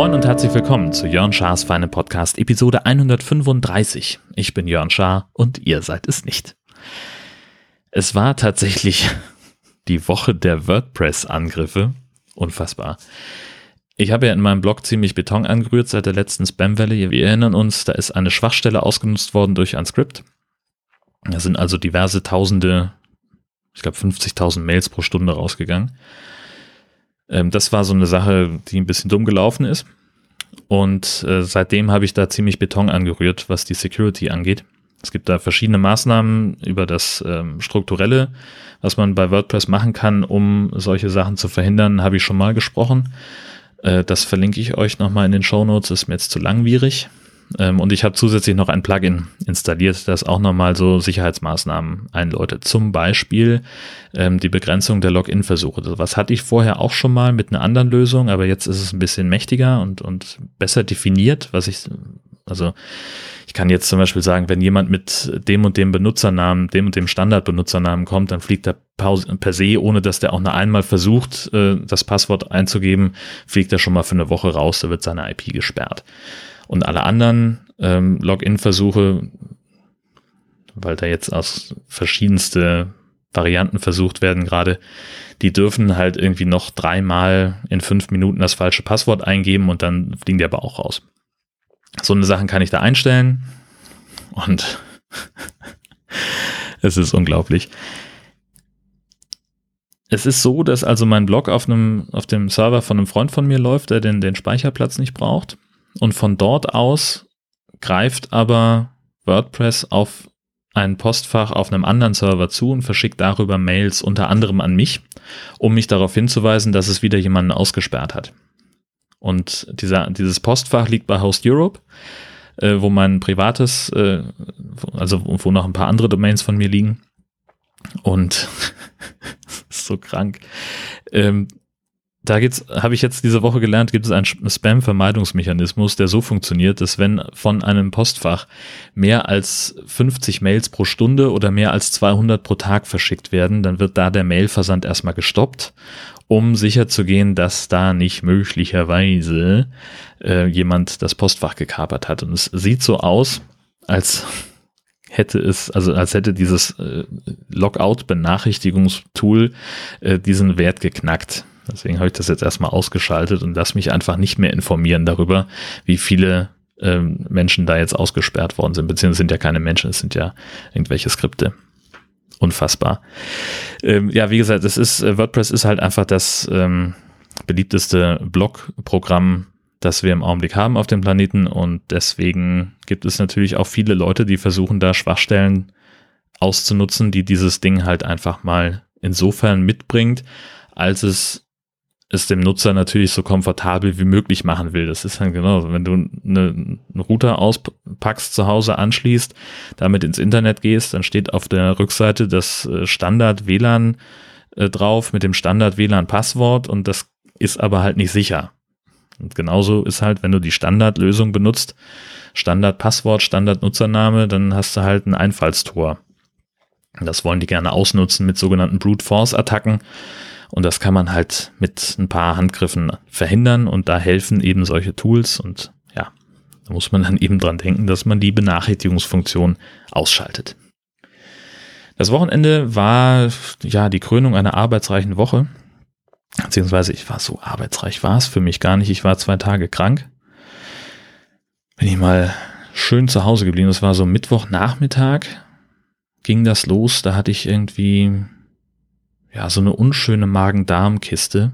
Moin und herzlich willkommen zu Jörn Schars Feine Podcast Episode 135. Ich bin Jörn Schaar und ihr seid es nicht. Es war tatsächlich die Woche der WordPress-Angriffe. Unfassbar. Ich habe ja in meinem Blog ziemlich Beton angerührt seit der letzten Spam-Welle. Wir erinnern uns, da ist eine Schwachstelle ausgenutzt worden durch ein Skript. Da sind also diverse Tausende, ich glaube 50.000 Mails pro Stunde rausgegangen. Ähm, das war so eine Sache, die ein bisschen dumm gelaufen ist. Und äh, seitdem habe ich da ziemlich Beton angerührt, was die Security angeht. Es gibt da verschiedene Maßnahmen über das ähm, Strukturelle, was man bei WordPress machen kann, um solche Sachen zu verhindern, habe ich schon mal gesprochen. Äh, das verlinke ich euch nochmal in den Show Notes, ist mir jetzt zu langwierig. Ähm, und ich habe zusätzlich noch ein Plugin installiert, das auch nochmal so Sicherheitsmaßnahmen einläutet. Zum Beispiel ähm, die Begrenzung der Login-Versuche. Was hatte ich vorher auch schon mal mit einer anderen Lösung, aber jetzt ist es ein bisschen mächtiger und, und besser definiert, was ich, also ich kann jetzt zum Beispiel sagen, wenn jemand mit dem und dem Benutzernamen, dem und dem Standardbenutzernamen kommt, dann fliegt er per se, ohne dass der auch nur einmal versucht, äh, das Passwort einzugeben, fliegt er schon mal für eine Woche raus, da wird seine IP gesperrt. Und alle anderen ähm, Login-Versuche, weil da jetzt aus verschiedenste Varianten versucht werden gerade, die dürfen halt irgendwie noch dreimal in fünf Minuten das falsche Passwort eingeben und dann fliegen die aber auch raus. So eine Sachen kann ich da einstellen und es ist unglaublich. Es ist so, dass also mein Blog auf einem, auf dem Server von einem Freund von mir läuft, der den, den Speicherplatz nicht braucht. Und von dort aus greift aber WordPress auf ein Postfach auf einem anderen Server zu und verschickt darüber Mails unter anderem an mich, um mich darauf hinzuweisen, dass es wieder jemanden ausgesperrt hat. Und dieser, dieses Postfach liegt bei Host Europe, äh, wo mein privates, äh, also wo noch ein paar andere Domains von mir liegen. Und ist so krank. Ähm, da habe ich jetzt diese Woche gelernt, gibt es einen Spam-Vermeidungsmechanismus, der so funktioniert, dass wenn von einem Postfach mehr als 50 Mails pro Stunde oder mehr als 200 pro Tag verschickt werden, dann wird da der Mailversand erstmal gestoppt, um sicherzugehen, dass da nicht möglicherweise äh, jemand das Postfach gekapert hat. Und es sieht so aus, als hätte es, also als hätte dieses äh, Logout-Benachrichtigungstool äh, diesen Wert geknackt. Deswegen habe ich das jetzt erstmal ausgeschaltet und lasse mich einfach nicht mehr informieren darüber, wie viele ähm, Menschen da jetzt ausgesperrt worden sind. Beziehungsweise sind ja keine Menschen, es sind ja irgendwelche Skripte. Unfassbar. Ähm, ja, wie gesagt, es ist, äh, WordPress ist halt einfach das ähm, beliebteste Blog-Programm, das wir im Augenblick haben auf dem Planeten und deswegen gibt es natürlich auch viele Leute, die versuchen da Schwachstellen auszunutzen, die dieses Ding halt einfach mal insofern mitbringt, als es es dem Nutzer natürlich so komfortabel wie möglich machen will. Das ist dann genau, wenn du eine, einen Router auspackst, zu Hause anschließt, damit ins Internet gehst, dann steht auf der Rückseite das äh, Standard WLAN äh, drauf mit dem Standard WLAN Passwort und das ist aber halt nicht sicher. Und genauso ist halt, wenn du die Standardlösung benutzt, Standard Passwort, Standard Nutzername, dann hast du halt ein Einfallstor. Das wollen die gerne ausnutzen mit sogenannten Brute Force Attacken und das kann man halt mit ein paar Handgriffen verhindern und da helfen eben solche Tools und ja, da muss man dann eben dran denken, dass man die Benachrichtigungsfunktion ausschaltet. Das Wochenende war ja die Krönung einer arbeitsreichen Woche. Beziehungsweise ich war so arbeitsreich war es für mich gar nicht. Ich war zwei Tage krank. Bin ich mal schön zu Hause geblieben. Das war so Mittwochnachmittag ging das los. Da hatte ich irgendwie ja, so eine unschöne Magen-Darm-Kiste.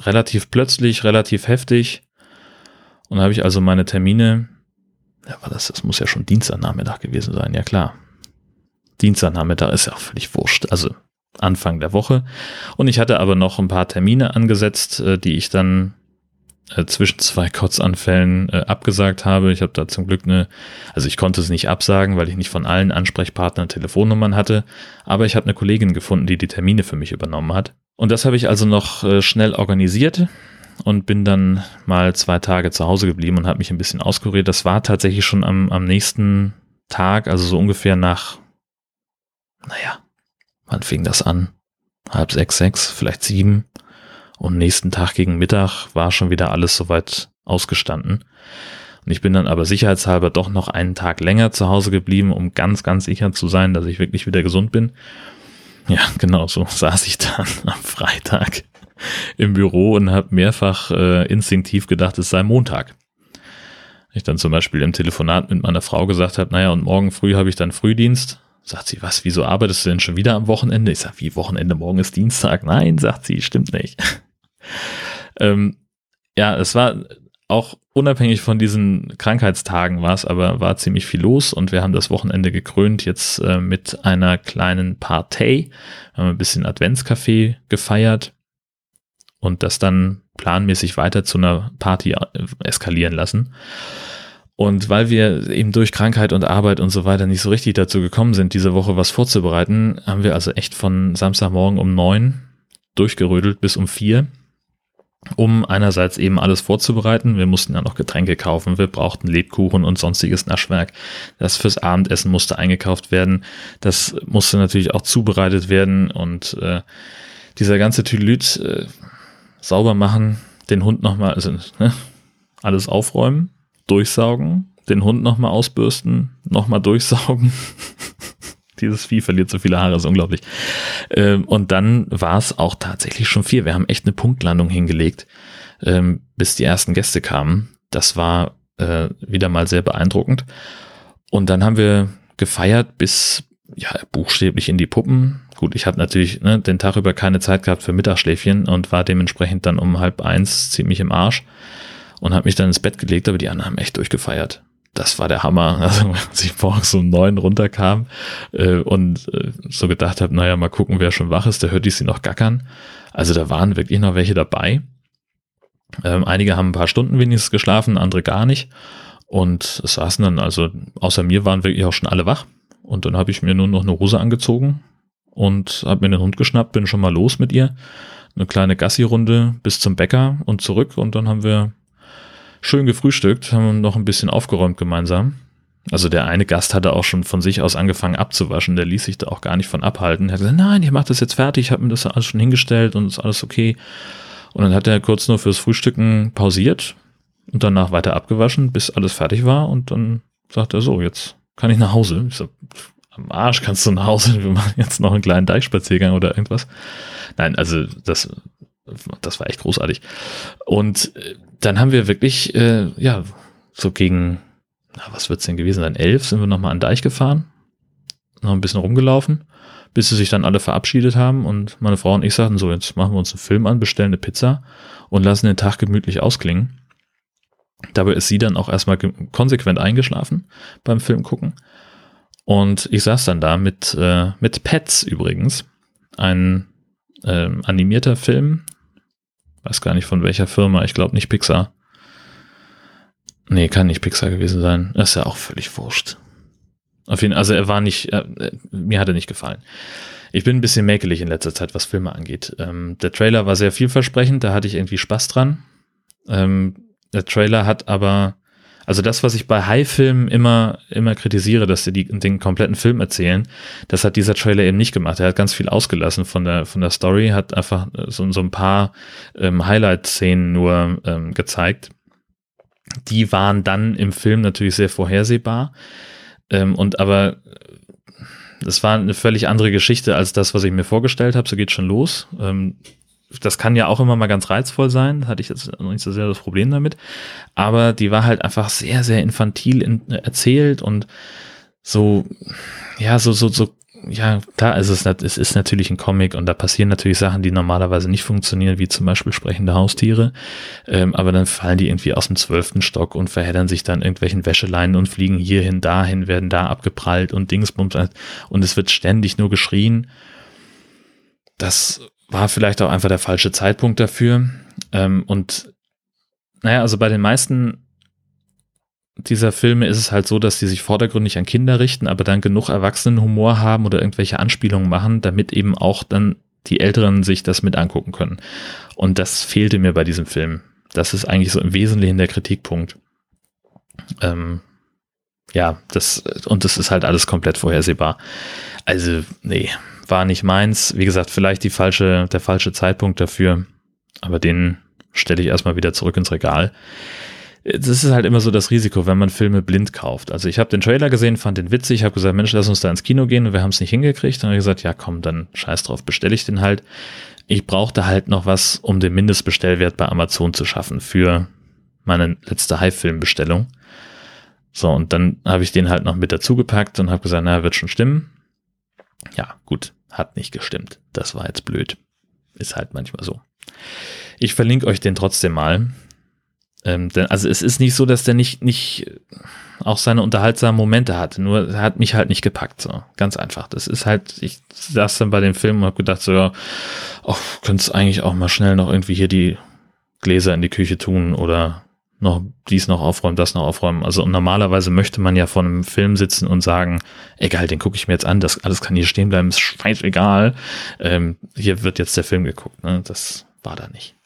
Relativ plötzlich, relativ heftig. Und da habe ich also meine Termine, ja, war das, das muss ja schon Dienstagnachmittag gewesen sein, ja klar. Dienstagnachmittag ist ja auch völlig wurscht, also Anfang der Woche. Und ich hatte aber noch ein paar Termine angesetzt, äh, die ich dann äh, zwischen zwei Kotzanfällen äh, abgesagt habe. Ich habe da zum Glück eine, also ich konnte es nicht absagen, weil ich nicht von allen Ansprechpartnern Telefonnummern hatte, aber ich habe eine Kollegin gefunden, die die Termine für mich übernommen hat. Und das habe ich also noch äh, schnell organisiert und bin dann mal zwei Tage zu Hause geblieben und habe mich ein bisschen auskuriert. Das war tatsächlich schon am, am nächsten Tag, also so ungefähr nach, naja, wann fing das an? Halb sechs, sechs, vielleicht sieben. Und nächsten Tag gegen Mittag war schon wieder alles soweit ausgestanden. Und ich bin dann aber sicherheitshalber doch noch einen Tag länger zu Hause geblieben, um ganz, ganz sicher zu sein, dass ich wirklich wieder gesund bin. Ja, genau so saß ich dann am Freitag im Büro und habe mehrfach äh, instinktiv gedacht, es sei Montag. Ich dann zum Beispiel im Telefonat mit meiner Frau gesagt habe, naja, und morgen früh habe ich dann Frühdienst. Sagt sie, was, wieso arbeitest du denn schon wieder am Wochenende? Ich sage, wie Wochenende, morgen ist Dienstag. Nein, sagt sie, stimmt nicht. Ähm, ja, es war auch unabhängig von diesen Krankheitstagen war es, aber war ziemlich viel los und wir haben das Wochenende gekrönt jetzt äh, mit einer kleinen Partei. Haben ein bisschen Adventskaffee gefeiert und das dann planmäßig weiter zu einer Party äh, eskalieren lassen. Und weil wir eben durch Krankheit und Arbeit und so weiter nicht so richtig dazu gekommen sind, diese Woche was vorzubereiten, haben wir also echt von Samstagmorgen um neun durchgerödelt bis um vier, um einerseits eben alles vorzubereiten. Wir mussten ja noch Getränke kaufen, wir brauchten Lebkuchen und sonstiges Naschwerk. Das fürs Abendessen musste eingekauft werden. Das musste natürlich auch zubereitet werden und äh, dieser ganze Tülüt äh, sauber machen, den Hund nochmal, also ne, alles aufräumen, durchsaugen, den Hund nochmal ausbürsten, nochmal durchsaugen. Dieses Vieh verliert so viele Haare, ist unglaublich. Ähm, und dann war es auch tatsächlich schon vier. Wir haben echt eine Punktlandung hingelegt, ähm, bis die ersten Gäste kamen. Das war äh, wieder mal sehr beeindruckend. Und dann haben wir gefeiert bis ja, buchstäblich in die Puppen. Gut, ich habe natürlich ne, den Tag über keine Zeit gehabt für Mittagsschläfchen und war dementsprechend dann um halb eins ziemlich im Arsch und habe mich dann ins Bett gelegt, aber die anderen haben echt durchgefeiert. Das war der Hammer. Also als ich morgens um neun runterkam äh, und äh, so gedacht habe, naja, mal gucken, wer schon wach ist, der hört die sie noch gackern. Also da waren wirklich noch welche dabei. Ähm, einige haben ein paar Stunden wenigstens geschlafen, andere gar nicht. Und es saßen dann, also außer mir waren wirklich auch schon alle wach. Und dann habe ich mir nur noch eine Hose angezogen und habe mir den Hund geschnappt, bin schon mal los mit ihr. Eine kleine Gassi-Runde bis zum Bäcker und zurück. Und dann haben wir schön gefrühstückt, haben noch ein bisschen aufgeräumt gemeinsam. Also der eine Gast hatte auch schon von sich aus angefangen abzuwaschen, der ließ sich da auch gar nicht von abhalten. Er hat gesagt, nein, ihr macht das jetzt fertig, ich habe mir das alles schon hingestellt und ist alles okay. Und dann hat er kurz nur fürs Frühstücken pausiert und danach weiter abgewaschen, bis alles fertig war. Und dann sagt er so, jetzt kann ich nach Hause? Ich so, am Arsch kannst du nach Hause, wir machen jetzt noch einen kleinen Deichspaziergang oder irgendwas. Nein, also das, das war echt großartig. Und äh, dann haben wir wirklich, äh, ja, so gegen, na, was wird's denn gewesen sein? Elf sind wir nochmal an Deich gefahren, noch ein bisschen rumgelaufen, bis sie sich dann alle verabschiedet haben und meine Frau und ich sagten so, jetzt machen wir uns einen Film an, bestellen eine Pizza und lassen den Tag gemütlich ausklingen. Dabei ist sie dann auch erstmal konsequent eingeschlafen beim Film gucken. Und ich saß dann da mit, äh, mit Pets übrigens. Ein äh, animierter Film. Weiß gar nicht von welcher Firma. Ich glaube nicht Pixar. Nee, kann nicht Pixar gewesen sein. Das ist ja auch völlig wurscht. Auf jeden Fall, also er war nicht, äh, mir hat er nicht gefallen. Ich bin ein bisschen mäkelig in letzter Zeit, was Filme angeht. Ähm, der Trailer war sehr vielversprechend, da hatte ich irgendwie Spaß dran. Ähm, der Trailer hat aber, also das, was ich bei High-Filmen immer, immer kritisiere, dass sie die, den kompletten Film erzählen, das hat dieser Trailer eben nicht gemacht. Er hat ganz viel ausgelassen von der, von der Story, hat einfach so, so ein paar ähm, Highlight-Szenen nur ähm, gezeigt. Die waren dann im Film natürlich sehr vorhersehbar. Ähm, und aber das war eine völlig andere Geschichte als das, was ich mir vorgestellt habe. So geht schon los. Ähm, das kann ja auch immer mal ganz reizvoll sein, hatte ich jetzt noch nicht so sehr das Problem damit, aber die war halt einfach sehr, sehr infantil in, erzählt und so, ja, so, so, so, ja, klar, es, es ist natürlich ein Comic und da passieren natürlich Sachen, die normalerweise nicht funktionieren, wie zum Beispiel sprechende Haustiere, ähm, aber dann fallen die irgendwie aus dem zwölften Stock und verheddern sich dann irgendwelchen Wäscheleinen und fliegen hierhin, dahin, werden da abgeprallt und Dingsbums und es wird ständig nur geschrien. Das war vielleicht auch einfach der falsche Zeitpunkt dafür. Ähm, und naja, also bei den meisten dieser Filme ist es halt so, dass die sich vordergründig an Kinder richten, aber dann genug Erwachsenenhumor haben oder irgendwelche Anspielungen machen, damit eben auch dann die Älteren sich das mit angucken können. Und das fehlte mir bei diesem Film. Das ist eigentlich so im Wesentlichen der Kritikpunkt. Ähm, ja, das, und das ist halt alles komplett vorhersehbar. Also, nee, war nicht meins. Wie gesagt, vielleicht die falsche, der falsche Zeitpunkt dafür, aber den stelle ich erstmal wieder zurück ins Regal. Das ist halt immer so das Risiko, wenn man Filme blind kauft. Also ich habe den Trailer gesehen, fand den witzig, habe gesagt, Mensch, lass uns da ins Kino gehen und wir haben es nicht hingekriegt. Dann habe ich gesagt, ja komm, dann scheiß drauf, bestelle ich den halt. Ich brauchte halt noch was, um den Mindestbestellwert bei Amazon zu schaffen für meine letzte High-Film-Bestellung. So, und dann habe ich den halt noch mit dazugepackt und habe gesagt, naja, wird schon stimmen. Ja, gut, hat nicht gestimmt. Das war jetzt blöd. Ist halt manchmal so. Ich verlinke euch den trotzdem mal. Ähm, denn, also es ist nicht so, dass der nicht, nicht auch seine unterhaltsamen Momente hatte, nur er hat mich halt nicht gepackt. So. Ganz einfach. Das ist halt, ich saß dann bei dem Film und habe gedacht, so, ja, oh, könntest eigentlich auch mal schnell noch irgendwie hier die Gläser in die Küche tun oder noch dies noch aufräumen, das noch aufräumen. Also normalerweise möchte man ja vor einem Film sitzen und sagen, egal, den gucke ich mir jetzt an, das alles kann hier stehen bleiben, ist scheißegal. Ähm, hier wird jetzt der Film geguckt. Ne? Das war da nicht.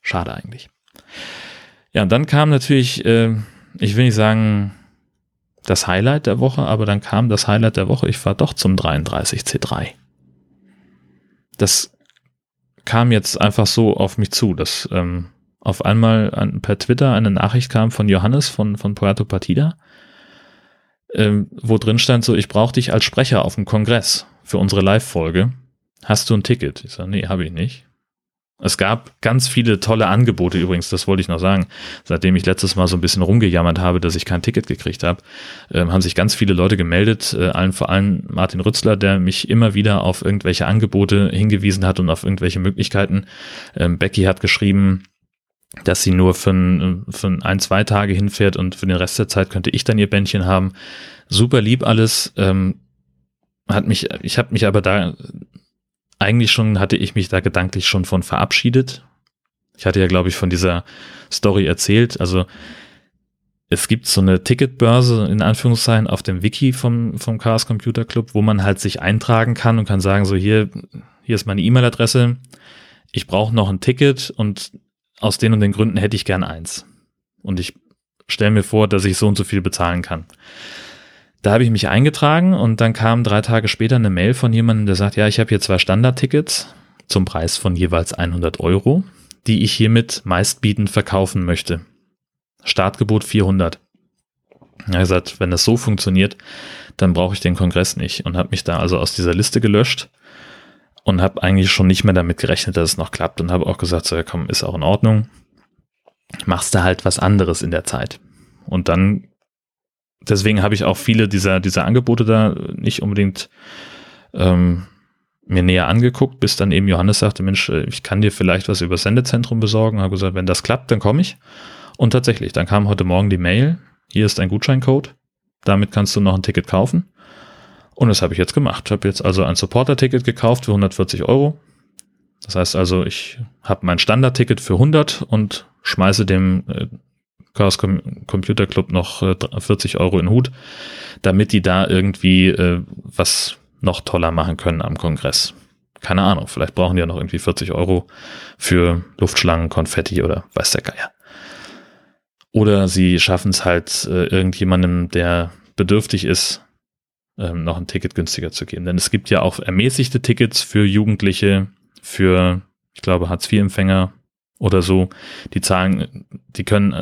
Schade eigentlich. Ja, und dann kam natürlich, äh, ich will nicht sagen, das Highlight der Woche, aber dann kam das Highlight der Woche, ich fahre doch zum 33C3. Das kam jetzt einfach so auf mich zu, dass ähm, auf einmal an, per Twitter eine Nachricht kam von Johannes von, von Puerto Partida, ähm, wo drin stand so, ich brauche dich als Sprecher auf dem Kongress für unsere Live-Folge. Hast du ein Ticket? Ich sage, nee, habe ich nicht. Es gab ganz viele tolle Angebote übrigens, das wollte ich noch sagen. Seitdem ich letztes Mal so ein bisschen rumgejammert habe, dass ich kein Ticket gekriegt habe, äh, haben sich ganz viele Leute gemeldet, äh, allen vor allem Martin Rützler, der mich immer wieder auf irgendwelche Angebote hingewiesen hat und auf irgendwelche Möglichkeiten. Ähm, Becky hat geschrieben, dass sie nur für ein, für ein, zwei Tage hinfährt und für den Rest der Zeit könnte ich dann ihr Bändchen haben. Super lieb alles. Ähm, hat mich, ich habe mich aber da eigentlich schon, hatte ich mich da gedanklich schon von verabschiedet. Ich hatte ja, glaube ich, von dieser Story erzählt. Also es gibt so eine Ticketbörse in Anführungszeichen auf dem Wiki vom, vom Chaos Computer Club, wo man halt sich eintragen kann und kann sagen, so hier, hier ist meine E-Mail-Adresse. Ich brauche noch ein Ticket und aus den und den Gründen hätte ich gern eins. Und ich stelle mir vor, dass ich so und so viel bezahlen kann. Da habe ich mich eingetragen und dann kam drei Tage später eine Mail von jemandem, der sagt, ja, ich habe hier zwei Standardtickets zum Preis von jeweils 100 Euro, die ich hiermit meistbietend verkaufen möchte. Startgebot 400. Er hat gesagt, wenn das so funktioniert, dann brauche ich den Kongress nicht und habe mich da also aus dieser Liste gelöscht und habe eigentlich schon nicht mehr damit gerechnet, dass es noch klappt und habe auch gesagt, so ja komm, ist auch in Ordnung. Machst du halt was anderes in der Zeit. Und dann, deswegen habe ich auch viele dieser, dieser Angebote da nicht unbedingt ähm, mir näher angeguckt, bis dann eben Johannes sagte, Mensch, äh, ich kann dir vielleicht was über Sendezentrum besorgen. Habe gesagt, wenn das klappt, dann komme ich. Und tatsächlich, dann kam heute Morgen die Mail, hier ist ein Gutscheincode, damit kannst du noch ein Ticket kaufen. Und das habe ich jetzt gemacht. Ich habe jetzt also ein Supporter-Ticket gekauft für 140 Euro. Das heißt also, ich habe mein Standard-Ticket für 100 und schmeiße dem äh, Chaos Com Computer Club noch äh, 40 Euro in den Hut, damit die da irgendwie äh, was noch toller machen können am Kongress. Keine Ahnung, vielleicht brauchen die ja noch irgendwie 40 Euro für Luftschlangen, Konfetti oder weiß der Geier. Oder sie schaffen es halt äh, irgendjemandem, der bedürftig ist, ähm, noch ein Ticket günstiger zu geben. Denn es gibt ja auch ermäßigte Tickets für Jugendliche, für, ich glaube, Hartz-IV-Empfänger oder so. Die zahlen, die können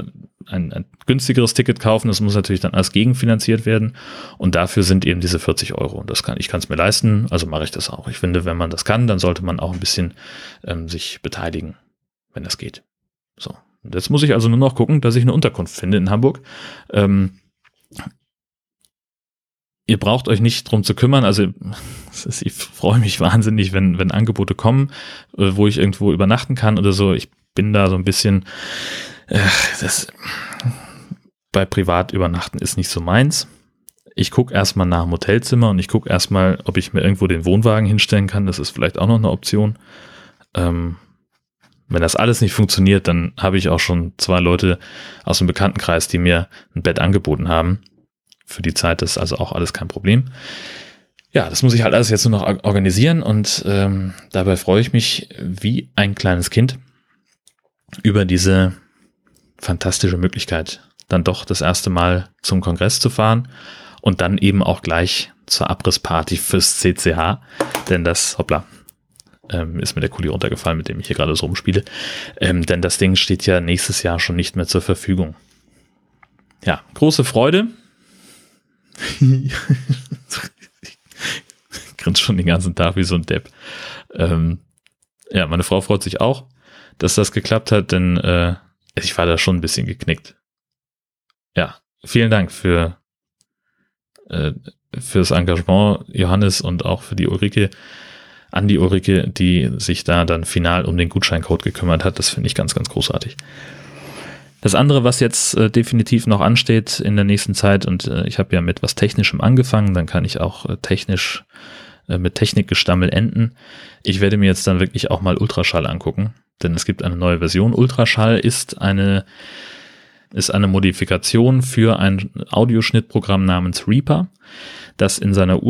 ein, ein, günstigeres Ticket kaufen. Das muss natürlich dann alles gegenfinanziert werden. Und dafür sind eben diese 40 Euro. Und das kann, ich kann es mir leisten, also mache ich das auch. Ich finde, wenn man das kann, dann sollte man auch ein bisschen ähm, sich beteiligen, wenn das geht. So. Und jetzt muss ich also nur noch gucken, dass ich eine Unterkunft finde in Hamburg. Ähm, ihr braucht euch nicht drum zu kümmern. Also ich freue mich wahnsinnig, wenn, wenn Angebote kommen, äh, wo ich irgendwo übernachten kann oder so. Ich bin da so ein bisschen, äh, das bei privat übernachten ist nicht so meins. Ich gucke erstmal nach dem Hotelzimmer und ich gucke erstmal, ob ich mir irgendwo den Wohnwagen hinstellen kann. Das ist vielleicht auch noch eine Option. Ähm, wenn das alles nicht funktioniert, dann habe ich auch schon zwei Leute aus dem Bekanntenkreis, die mir ein Bett angeboten haben für die Zeit ist also auch alles kein Problem. Ja, das muss ich halt alles jetzt nur noch organisieren und ähm, dabei freue ich mich wie ein kleines Kind über diese fantastische Möglichkeit, dann doch das erste Mal zum Kongress zu fahren und dann eben auch gleich zur Abrissparty fürs CCH, denn das, hoppla, ähm, ist mir der Kuli runtergefallen, mit dem ich hier gerade so rumspiele, ähm, denn das Ding steht ja nächstes Jahr schon nicht mehr zur Verfügung. Ja, große Freude. Grinst schon den ganzen Tag wie so ein Depp. Ähm, ja, meine Frau freut sich auch, dass das geklappt hat, denn äh, ich war da schon ein bisschen geknickt. Ja, vielen Dank für äh, fürs Engagement, Johannes, und auch für die Ulrike, an die Ulrike, die sich da dann final um den Gutscheincode gekümmert hat. Das finde ich ganz, ganz großartig. Das andere, was jetzt äh, definitiv noch ansteht in der nächsten Zeit, und äh, ich habe ja mit was Technischem angefangen, dann kann ich auch äh, technisch äh, mit Technikgestammel enden. Ich werde mir jetzt dann wirklich auch mal Ultraschall angucken, denn es gibt eine neue Version. Ultraschall ist eine ist eine Modifikation für ein Audioschnittprogramm namens Reaper, das in seiner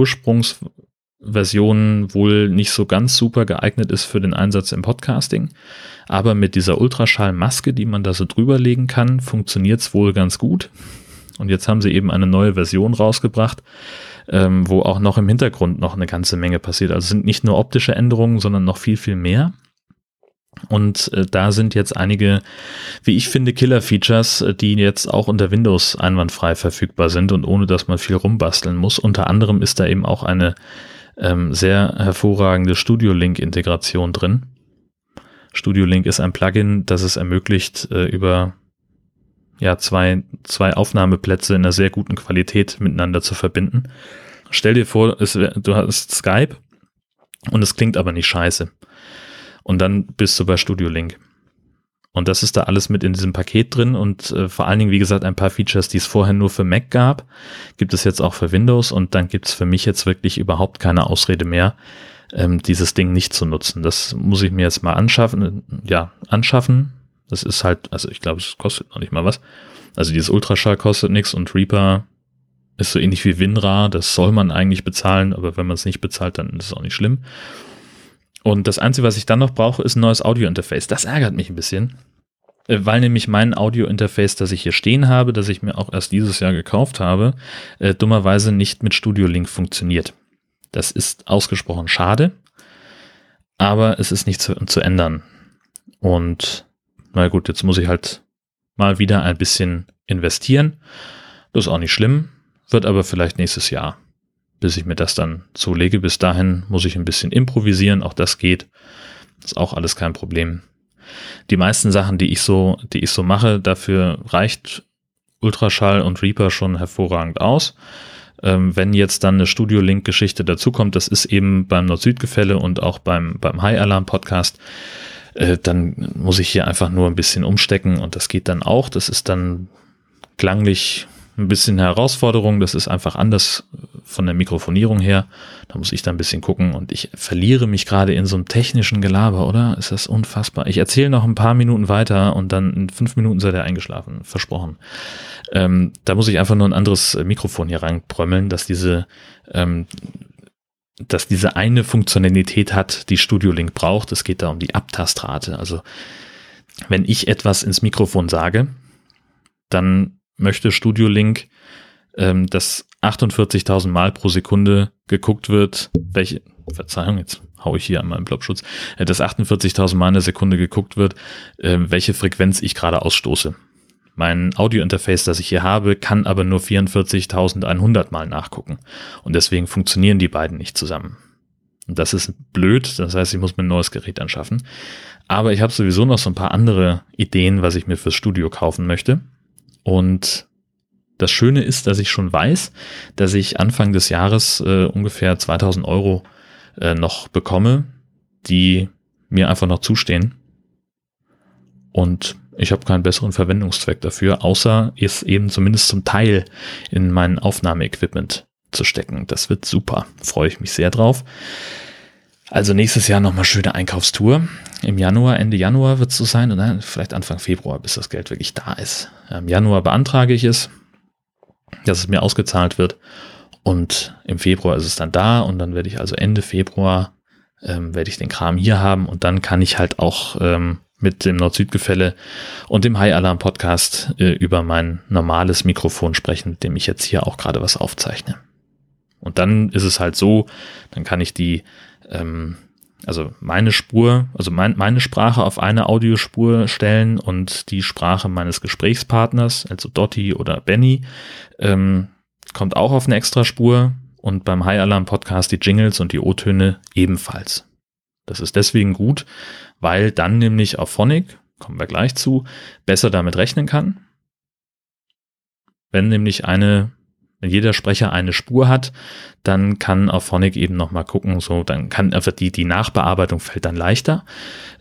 Ursprungsversion wohl nicht so ganz super geeignet ist für den Einsatz im Podcasting. Aber mit dieser Ultraschallmaske, die man da so drüber legen kann, funktioniert es wohl ganz gut. Und jetzt haben sie eben eine neue Version rausgebracht, ähm, wo auch noch im Hintergrund noch eine ganze Menge passiert. Also sind nicht nur optische Änderungen, sondern noch viel, viel mehr. Und äh, da sind jetzt einige, wie ich finde, Killer-Features, äh, die jetzt auch unter Windows einwandfrei verfügbar sind und ohne dass man viel rumbasteln muss. Unter anderem ist da eben auch eine ähm, sehr hervorragende Studio Link-Integration drin. Studio Link ist ein Plugin, das es ermöglicht, äh, über ja, zwei, zwei Aufnahmeplätze in einer sehr guten Qualität miteinander zu verbinden. Stell dir vor, es, du hast Skype und es klingt aber nicht scheiße. Und dann bist du bei Studio Link. Und das ist da alles mit in diesem Paket drin und äh, vor allen Dingen, wie gesagt, ein paar Features, die es vorher nur für Mac gab, gibt es jetzt auch für Windows und dann gibt es für mich jetzt wirklich überhaupt keine Ausrede mehr, ähm, dieses Ding nicht zu nutzen. Das muss ich mir jetzt mal anschaffen, ja, anschaffen. Das ist halt, also ich glaube, es kostet noch nicht mal was. Also dieses Ultraschall kostet nichts und Reaper ist so ähnlich wie WinRAR, das soll man eigentlich bezahlen, aber wenn man es nicht bezahlt, dann ist es auch nicht schlimm. Und das Einzige, was ich dann noch brauche, ist ein neues Audio-Interface. Das ärgert mich ein bisschen, äh, weil nämlich mein Audio-Interface, das ich hier stehen habe, das ich mir auch erst dieses Jahr gekauft habe, äh, dummerweise nicht mit Studio Link funktioniert. Das ist ausgesprochen schade, aber es ist nicht zu, zu ändern. Und na gut, jetzt muss ich halt mal wieder ein bisschen investieren. Das ist auch nicht schlimm, wird aber vielleicht nächstes Jahr bis ich mir das dann zulege. Bis dahin muss ich ein bisschen improvisieren, auch das geht. ist auch alles kein Problem. Die meisten Sachen, die ich so, die ich so mache, dafür reicht Ultraschall und Reaper schon hervorragend aus. Ähm, wenn jetzt dann eine Studio-Link-Geschichte dazukommt, das ist eben beim Nord-Süd-Gefälle und auch beim, beim High-Alarm-Podcast, äh, dann muss ich hier einfach nur ein bisschen umstecken und das geht dann auch. Das ist dann klanglich ein bisschen Herausforderung. Das ist einfach anders von der Mikrofonierung her. Da muss ich da ein bisschen gucken und ich verliere mich gerade in so einem technischen Gelaber, oder? Ist das unfassbar? Ich erzähle noch ein paar Minuten weiter und dann in fünf Minuten seid ihr eingeschlafen. Versprochen. Ähm, da muss ich einfach nur ein anderes Mikrofon hier reinprömmeln, dass diese, ähm, dass diese eine Funktionalität hat, die Studio Link braucht. Es geht da um die Abtastrate. Also wenn ich etwas ins Mikrofon sage, dann möchte Studio Link, ähm, dass 48.000 Mal pro Sekunde geguckt wird, welche, Verzeihung, jetzt hau ich hier an meinen Blobschutz, äh, dass 48.000 Mal in der Sekunde geguckt wird, äh, welche Frequenz ich gerade ausstoße. Mein Audio-Interface, das ich hier habe, kann aber nur 44.100 Mal nachgucken. Und deswegen funktionieren die beiden nicht zusammen. Und das ist blöd, das heißt, ich muss mir ein neues Gerät anschaffen. Aber ich habe sowieso noch so ein paar andere Ideen, was ich mir fürs Studio kaufen möchte. Und das Schöne ist, dass ich schon weiß, dass ich Anfang des Jahres äh, ungefähr 2000 Euro äh, noch bekomme, die mir einfach noch zustehen. Und ich habe keinen besseren Verwendungszweck dafür, außer es eben zumindest zum Teil in mein Aufnahmeequipment zu stecken. Das wird super. Freue ich mich sehr drauf. Also nächstes Jahr nochmal schöne Einkaufstour. Im Januar, Ende Januar wird es so sein dann vielleicht Anfang Februar, bis das Geld wirklich da ist. Im Januar beantrage ich es, dass es mir ausgezahlt wird und im Februar ist es dann da und dann werde ich also Ende Februar ähm, werde ich den Kram hier haben und dann kann ich halt auch ähm, mit dem Nord-Süd-Gefälle und dem High Alarm Podcast äh, über mein normales Mikrofon sprechen, mit dem ich jetzt hier auch gerade was aufzeichne. Und dann ist es halt so, dann kann ich die, ähm, also meine Spur, also mein, meine Sprache auf eine Audiospur stellen und die Sprache meines Gesprächspartners, also Dotti oder Benny, ähm, kommt auch auf eine extra Spur und beim High Alarm Podcast die Jingles und die O-Töne ebenfalls. Das ist deswegen gut, weil dann nämlich auf Phonic, kommen wir gleich zu, besser damit rechnen kann. Wenn nämlich eine, wenn jeder Sprecher eine Spur hat, dann kann auf Phonic eben nochmal gucken, so, dann kann einfach die, die Nachbearbeitung fällt dann leichter.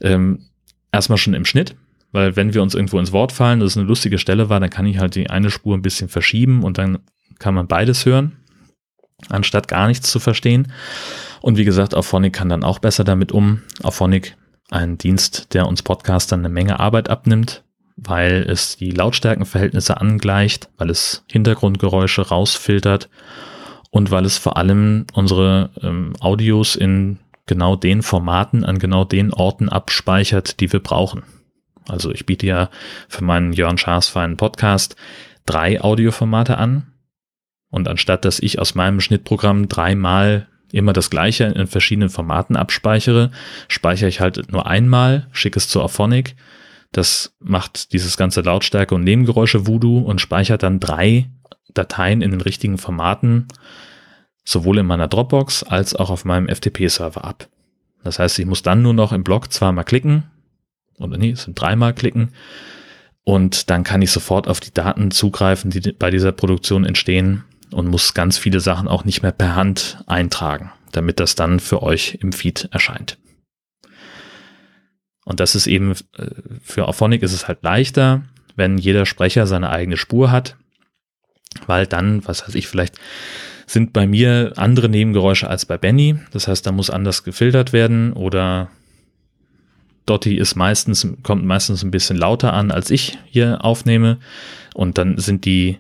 Ähm, erstmal schon im Schnitt, weil wenn wir uns irgendwo ins Wort fallen, das ist eine lustige Stelle war, dann kann ich halt die eine Spur ein bisschen verschieben und dann kann man beides hören, anstatt gar nichts zu verstehen. Und wie gesagt, Auphonic kann dann auch besser damit um. Auphonic ein Dienst, der uns Podcastern eine Menge Arbeit abnimmt, weil es die Lautstärkenverhältnisse angleicht, weil es Hintergrundgeräusche rausfiltert und weil es vor allem unsere ähm, Audios in genau den Formaten an genau den Orten abspeichert, die wir brauchen. Also ich biete ja für meinen Jörn Schaas feinen Podcast drei Audioformate an. Und anstatt dass ich aus meinem Schnittprogramm dreimal immer das gleiche in verschiedenen Formaten abspeichere, speichere ich halt nur einmal, schicke es zu Auphonic. Das macht dieses ganze Lautstärke und Nebengeräusche Voodoo und speichert dann drei Dateien in den richtigen Formaten, sowohl in meiner Dropbox als auch auf meinem FTP-Server ab. Das heißt, ich muss dann nur noch im Blog zweimal klicken, oder nee, es sind dreimal klicken, und dann kann ich sofort auf die Daten zugreifen, die bei dieser Produktion entstehen und muss ganz viele Sachen auch nicht mehr per Hand eintragen, damit das dann für euch im Feed erscheint. Und das ist eben, äh, für Auphonic ist es halt leichter, wenn jeder Sprecher seine eigene Spur hat, weil dann, was weiß ich, vielleicht sind bei mir andere Nebengeräusche als bei Benny. Das heißt, da muss anders gefiltert werden oder Dotti ist meistens, kommt meistens ein bisschen lauter an, als ich hier aufnehme. Und dann sind die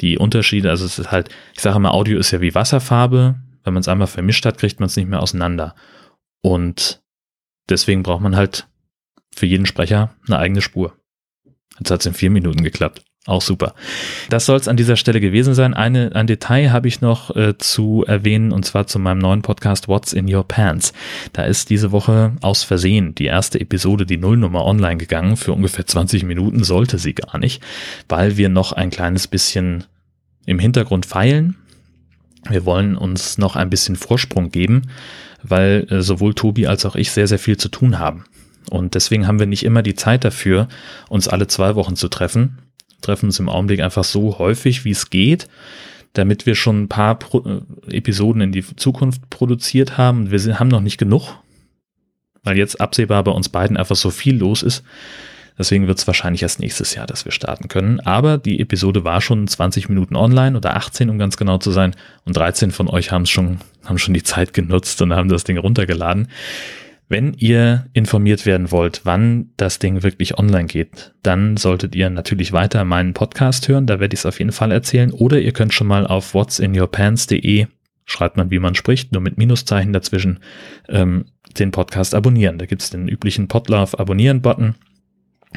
die Unterschiede, also es ist halt, ich sage mal, Audio ist ja wie Wasserfarbe. Wenn man es einmal vermischt hat, kriegt man es nicht mehr auseinander. Und deswegen braucht man halt für jeden Sprecher eine eigene Spur. Jetzt hat es in vier Minuten geklappt. Auch super. Das soll es an dieser Stelle gewesen sein. Eine, ein Detail habe ich noch äh, zu erwähnen und zwar zu meinem neuen Podcast What's in Your Pants. Da ist diese Woche aus Versehen die erste Episode, die Nullnummer online gegangen. Für ungefähr 20 Minuten sollte sie gar nicht, weil wir noch ein kleines bisschen im Hintergrund feilen. Wir wollen uns noch ein bisschen Vorsprung geben, weil äh, sowohl Tobi als auch ich sehr, sehr viel zu tun haben. Und deswegen haben wir nicht immer die Zeit dafür, uns alle zwei Wochen zu treffen treffen uns im Augenblick einfach so häufig, wie es geht, damit wir schon ein paar Pro äh, Episoden in die Zukunft produziert haben. Wir haben noch nicht genug, weil jetzt absehbar bei uns beiden einfach so viel los ist. Deswegen wird es wahrscheinlich erst nächstes Jahr, dass wir starten können. Aber die Episode war schon 20 Minuten online oder 18, um ganz genau zu sein. Und 13 von euch haben schon, haben schon die Zeit genutzt und haben das Ding runtergeladen. Wenn ihr informiert werden wollt, wann das Ding wirklich online geht, dann solltet ihr natürlich weiter meinen Podcast hören, da werde ich es auf jeden Fall erzählen. Oder ihr könnt schon mal auf what'sinyourpants.de, schreibt man wie man spricht, nur mit Minuszeichen dazwischen, ähm, den Podcast abonnieren. Da gibt es den üblichen Podlove Abonnieren-Button.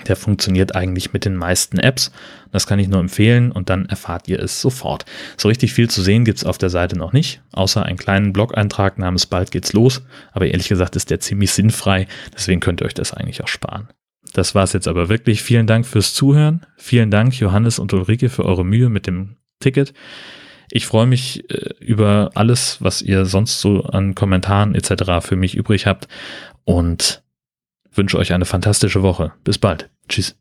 Der funktioniert eigentlich mit den meisten Apps. Das kann ich nur empfehlen und dann erfahrt ihr es sofort. So richtig viel zu sehen gibt's auf der Seite noch nicht, außer einen kleinen Blog-Eintrag namens Bald geht's los. Aber ehrlich gesagt ist der ziemlich sinnfrei, deswegen könnt ihr euch das eigentlich auch sparen. Das war's jetzt aber wirklich. Vielen Dank fürs Zuhören. Vielen Dank, Johannes und Ulrike, für eure Mühe mit dem Ticket. Ich freue mich äh, über alles, was ihr sonst so an Kommentaren etc. für mich übrig habt und wünsche euch eine fantastische Woche. Bis bald. Tschüss.